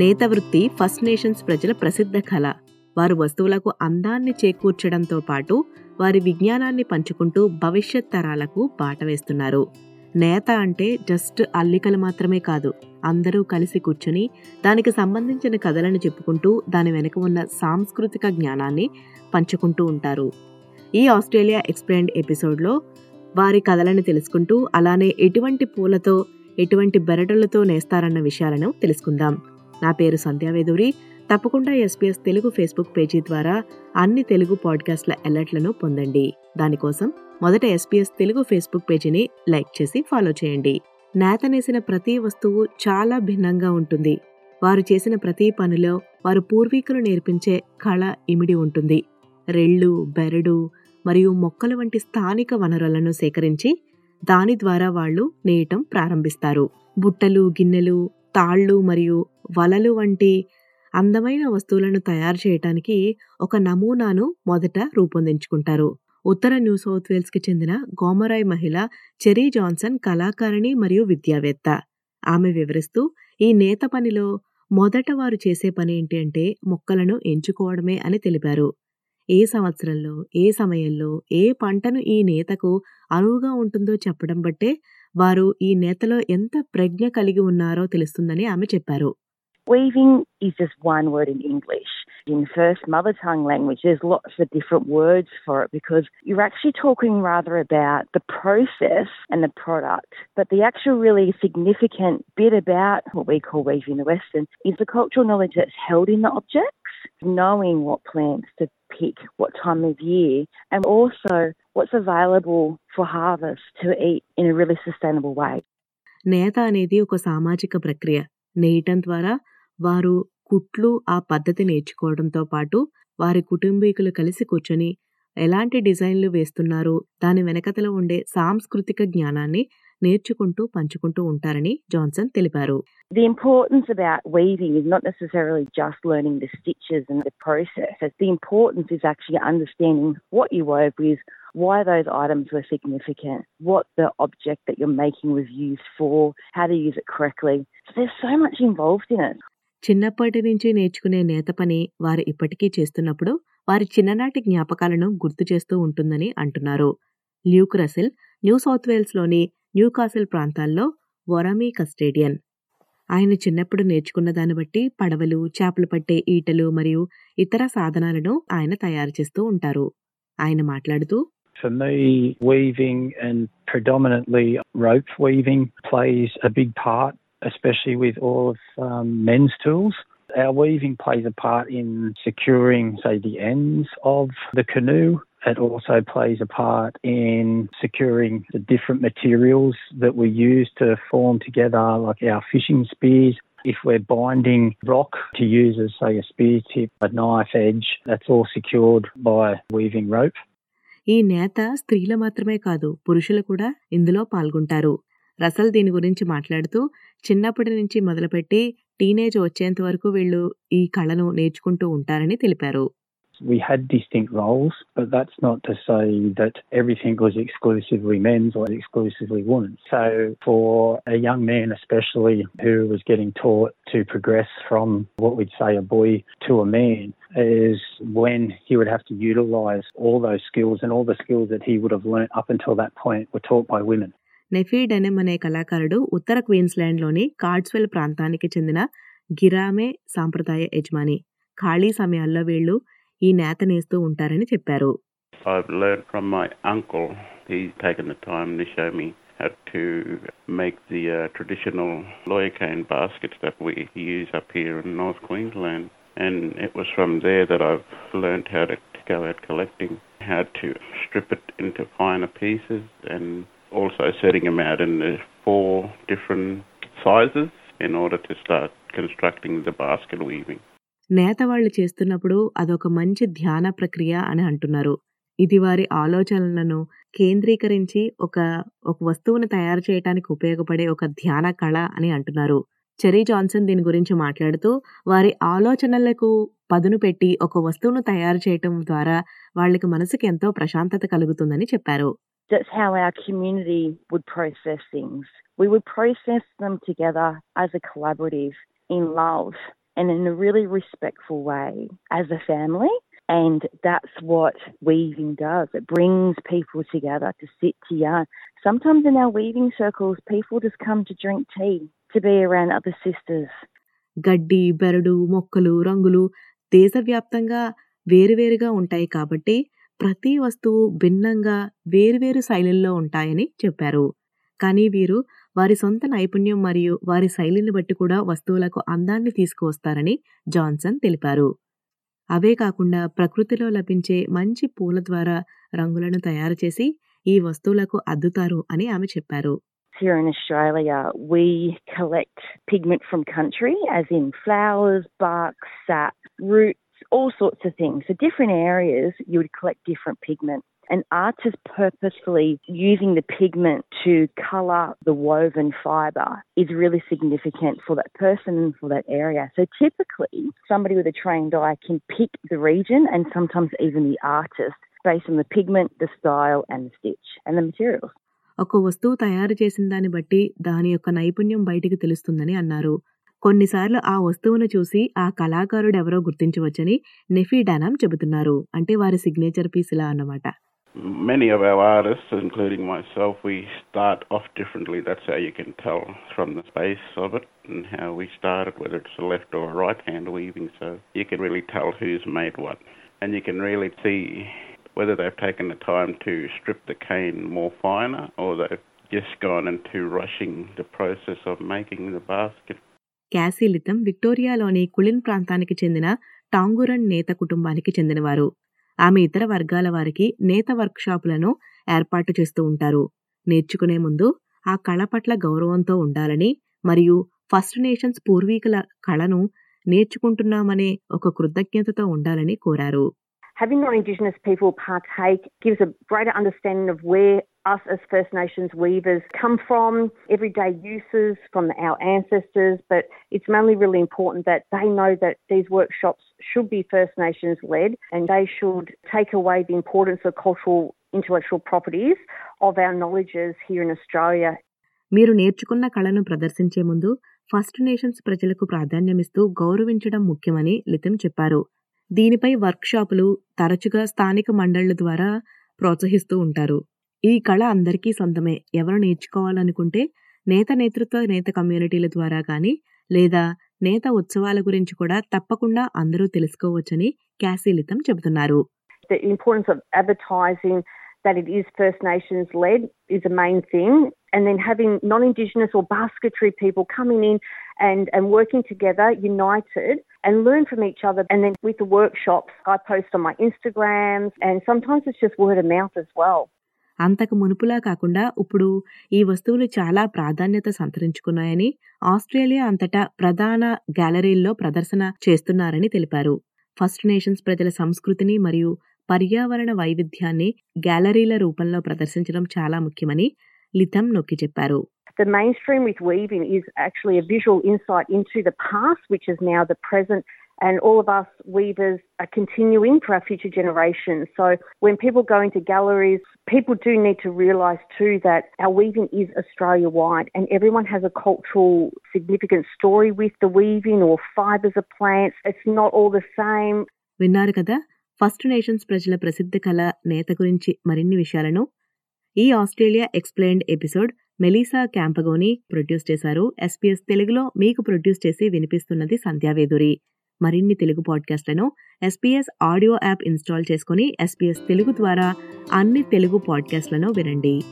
నేత వృత్తి first nations ప్రజల ప్రసిద్ధ కళ. వారు వస్తువులకు అందాన్ని చేకూర్చడంతో పాటు వారి విజ్ఞానాన్ని పంచుకుంటూ భవిష్యత్ తరాలకు బాట వేస్తున్నారు. నేత అంటే జస్ట్ అల్లికలు మాత్రమే కాదు అందరూ కలిసి కూర్చుని దానికి సంబంధించిన కథలను చెప్పుకుంటూ దాని వెనుక ఉన్న సాంస్కృతిక జ్ఞానాన్ని పంచుకుంటూ ఉంటారు. ఈ ఆస్ట్రేలియా ఎక్స్ప్లెయిన్డ్ ఎపిసోడ్లో వారి కథలను తెలుసుకుంటూ అలానే ఎటువంటి పూలతో ఎటువంటి బెరడులతో నేస్తారన్న విషయాలను తెలుసుకుందాం. నా పేరు సంధ్యావేదూరి తప్పకుండా ఎస్పీఎస్ తెలుగు ఫేస్బుక్ పేజీ ద్వారా అన్ని తెలుగు పాడ్కాస్ట్ల అలర్ట్లను పొందండి. దానికోసం మొదట ఎస్పీఎస్ తెలుగు ఫేస్బుక్ పేజీని లైక్ చేసి ఫాలో చేయండి. నేతనేసిన ప్రతి వస్తువు చాలా భిన్నంగా ఉంటుంది. వారు చేసిన ప్రతి పనిలో వారు పూర్వీకులు నేర్పించే కళ ఇమిడి ఉంటుంది. రెళ్ళు బెరడు మరియు మొక్కల వంటి స్థానిక వనరులను సేకరించి దాని ద్వారా వాళ్ళు నేయటం ప్రారంభిస్తారు. బుట్టలు గిన్నెలు తాళ్ళు మరియు వలలు వంటి అందమైన వస్తువులను తయారు చేయటానికి ఒక నమూనాను మొదట రూపొందించుకుంటారు. ఉత్తర న్యూ సౌత్ వేల్స్కి చెందిన గోమరాయ్ మహిళ చెరీ జాన్సన్ కళాకారిణి మరియు విద్యావేత్త. ఆమె వివరిస్తూ ఈ నేత పనిలో మొదట వారు చేసే పని ఏంటి అంటే మొక్కలను ఎంచుకోవడమే అని తెలిపారు. ఏ సంవత్సరంలో ఏ సమయంలో ఏ పంటను ఈ నేతకు అనువుగా ఉంటుందో చెప్పడం బట్టే వారు ఈ నేతలో ఎంత ప్రజ్ఞ కలిగి ఉన్నారో తెలుస్తుందని ఆమె చెప్పారు. Weaving is just one word in English. In first mother tongue language, there's lots of different words for it because you're actually talking rather about the process and the product. But the actual really significant bit about what we call weaving in the Western is the cultural knowledge that's held in the objects, knowing what plants to pick, what time of year, and also what's available for harvest to eat in a really sustainable way. నేత అనేది ఒక సామాజిక ప్రక్రియ నేయటం ద్వారా వారు కుట్లు ఆ పద్ధతి నేర్చుకోవడంతో పాటు వారి కుటుంబీకులు కలిసి కూర్చొని ఎలాంటి డిజైన్లు వేస్తున్నారు దాని వెనకతలో ఉండే సాంస్కృతిక జ్ఞానాన్ని నేర్చుకుంటూ పంచుకుంటూ ఉంటారని జాన్సన్ తెలిపారు The importance about weaving is not necessarily just learning the stitches and the process. The importance is actually understanding what you wove with, why those items were significant, what the object that you're making was used for, how to use it correctly. So there's so much involved in it. చిన్నప్పటి నుంచి నేర్చుకునే నేత పని వారు ఇప్పటికీ చేస్తున్నప్పుడు వారి చిన్ననాటి జ్ఞాపకాలను గుర్తు చేస్తూ ఉంటుందని అంటున్నారు. ల్యూక్ రసిల్ న్యూ సౌత్ వేల్స్లోని న్యూకాసిల్ ప్రాంతాల్లో వొరమీ కస్టేడియన్. ఆయన చిన్నప్పుడు నేర్చుకున్న దాన్ని బట్టి పడవలు చేపలు పట్టే ఈటలు మరియు ఇతర సాధనాలను ఆయన తయారు చేస్తూ ఉంటారు. ఆయన మాట్లాడుతూ For me, weaving and predominantly rope weaving plays a big part, especially with all of um, men's tools. Our weaving plays a part in securing, say, the ends of the canoe. It also plays a part in securing the different materials that we use to form together, like our fishing spears. If we're binding rock to use as, say, a spear tip, a knife edge, that's all secured by weaving rope. ఈ నేత స్త్రీల మాత్రమే కాదు పురుషులు కూడా ఇందులో పాల్గొంటారు Russell దీని గురించి మాట్లాడుతూ చిన్నప్పటి నుంచి మొదలుపెట్టి టీనేజ్ వచ్చేంత వరకు వీళ్ళు ఈ కళను నేర్చుకుంటూ ఉంటారని తెలిపారు we had distinct roles, but that's not to say that everything was exclusively men's or exclusively women's. So for a young man especially who was getting taught to progress from what we'd say a boy to a man is when he would have to utilize all those skills and all the skills that he would have learnt up until that point were taught by women. నెఫీడ్ అనే అనే కళాకారుడు ఉత్తర క్వీన్స్లాండ్లోని కార్డ్స్వెల్ ప్రాంతానికి చెందిన గిరామే సాంప్రదాయ యజమాని ఖాళీ సమయాల్లో వీళ్ళు ఈ నేత నేస్తూ ఉంటారని చెప్పారు I've learned from my uncle. He's taken the time to show me how to make the uh, traditional lawyer cane baskets that we use up here in North Queensland. And it was from there that I've learned how to go out collecting, how to strip it into finer pieces, and also setting them out in the four different sizes in order to start constructing the basket weaving. నేత వాళ్ళు చేస్తున్నప్పుడు అదొక మంచి ధ్యాన ప్రక్రియ అని అంటున్నారు. ఇది వారి ఆలోచనలను కేంద్రీకరించి ఒక ఒక వస్తువును తయారు చేయడానికి ఉపయోగపడే ఒక ధ్యాన కళ అని అంటున్నారు. చెరీ జాన్సన్ దీని గురించి మాట్లాడుతూ వారి ఆలోచనలకు పదును పెట్టి ఒక వస్తువును తయారు చేయటం ద్వారా వాళ్ళకి మనసుకి ఎంతో ప్రశాంతత కలుగుతుందని చెప్పారు. That's how our community would process things. We would process them together as a collaborative in love and in a really respectful way as a family. And that's what weaving does. It brings people together to sit to yarn. Sometimes in our weaving circles, people just come to drink tea, to be around other sisters. గడ్డి బెరడు మొక్కలు రంగులు దేశవ్యాప్తంగా వేరువేరుగా ఉంటాయి కాబట్టి ప్రతి వస్తువు భిన్నంగా వేర్వేరు శైలుల్లో ఉంటాయని చెప్పారు. కానీ వీరు వారి సొంత నైపుణ్యం మరియు వారి శైలిని బట్టి కూడా వస్తువులకు అందాన్ని తీసుకువస్తారని జాన్సన్ తెలిపారు. అవే కాకుండా ప్రకృతిలో లభించే మంచి పూల ద్వారా రంగులను తయారు చేసి ఈ వస్తువులకు అద్దుతారు అని ఆమె చెప్పారు. Here in Australia, we collect pigment from country, as in flowers, bark, sap, roots, all sorts of things. So, different areas, you would collect different pigment. And artists purposefully using the pigment to colour the woven fibre is really significant for that person and for that area. So typically, somebody with a trained eye can pick the region and sometimes even the artist based on the pigment, the style, and the stitch and the materials. ఒక వస్తువు తయారు చేసిన దాన్ని బట్టి దాని యొక్క నైపుణ్యం బయటికి తెలుస్తుందని అన్నారు కొన్నిసార్లు ఆ వస్తువును చూసి ఆ కళాకారుడు ఎవరో గుర్తించవచ్చని నెఫీ డానామ్ చెబుతున్నారు అంటే వారి సిగ్నేచర్ పీస్ ఇలా అన్నమాట Many of our artists, including myself, we start off differently. That's how you can tell from the space of it and how we started, whether it's a left or a right hand weaving. So you can really tell who's made what. And you can really see whether they've taken the time to strip the cane more finer or they've just gone into rushing the process of making the basket. క్యాసిలితం విక్టోరియాలోని Kulin ప్రాంతానికి చెందిన టాంగురన్ నేత కుటుంబానికి చెందినవారు. ఆమె ఇతర వర్గాల వారికి నేత వర్క్షాపులను ఏర్పాటు చేస్తూ ఉంటారు. నేర్చుకునే ముందు ఆ కళ పట్ల గౌరవంతో ఉండాలని మరియు ఫస్ట్ నేషన్స్ పూర్వీకుల కళను నేర్చుకుంటున్నామనే ఒక కృతజ్ఞతతో ఉండాలని కోరారు. Having non-Indigenous people partake gives a greater understanding of where us as First Nations weavers come from, everyday uses from our ancestors, but it's mainly really important that they know that these workshops should be First Nations led and they should take away the importance of cultural intellectual properties of our knowledges here in Australia మీరు నేర్చుకున్న కళను ప్రదర్శించే ముందు first nations ప్రజలకు ప్రాధాన్యమిస్తూ గౌరవించడం ముఖ్యమని లితం చెప్పారు దీనిపై వర్క్షాపులు తరచుగా స్థానిక మండళ్ళ ద్వారా ప్రోత్సహిస్తూ ఉంటారు ఈ కళ అందరికీ సొంతమే ఎవరు నేర్చుకోవాలనుకుంటే నేత నేతృత్వ నేత కమ్యూనిటీల ద్వారా కానీ లేదా నేత ఉత్సవాల గురించి కూడా తప్పకుండా అందరూ తెలుసుకోవచ్చని క్యాసీలితం చెబుతున్నారు the importance of advertising that it is First Nations led is a main thing. And then having non Indigenous or basketry people coming in and, and working together, united, and learn from each other. And then with the workshops, I post on my Instagrams, and sometimes it's just word of mouth as well. అంతకు మునుపులా కాకుండా ఇప్పుడు ఈ వస్తువులు చాలా ప్రాధాన్యత సంతరించుకున్నాయని Australia అంతటా ప్రధాన గ్యాలరీల్లో ప్రదర్శన చేస్తున్నారని తెలిపారు. ఫస్ట్ నేషన్స్ ప్రజల సంస్కృతిని మరియు పర్యావరణ వైవిధ్యాన్ని గ్యాలరీల రూపంలో ప్రదర్శించడం చాలా ముఖ్యమని లిథం నొక్కి చెప్పారు. The mainstream with weaving is actually a visual insight into the past, which is now the present, and all of us weavers are continuing for our future generations. So when people go into galleries, people do need to realise too that our weaving is Australia wide and everyone has a cultural significant story with the weaving or fibres of plants. It's not all the same. విన్నారు కదా first nations ప్రజల ప్రసిద్ధ కళ నేత గురించి మరిన్ని విషయాలను ఈ Australia explained episode Melissa Campagnoni produce చేశారు ఎస్పీఎస్ తెలుగులో మీకు ప్రొడ్యూస్ చేసి వినిపిస్తున్నది సంధ్యావేదురి మరిన్ని తెలుగు పాడ్కాస్ట్లను ఎస్పీఎస్ ఆడియో యాప్ ఇన్స్టాల్ చేసుకుని ఎస్పీఎస్ తెలుగు ద్వారా అన్ని తెలుగు పాడ్కాస్ట్లను వినండి.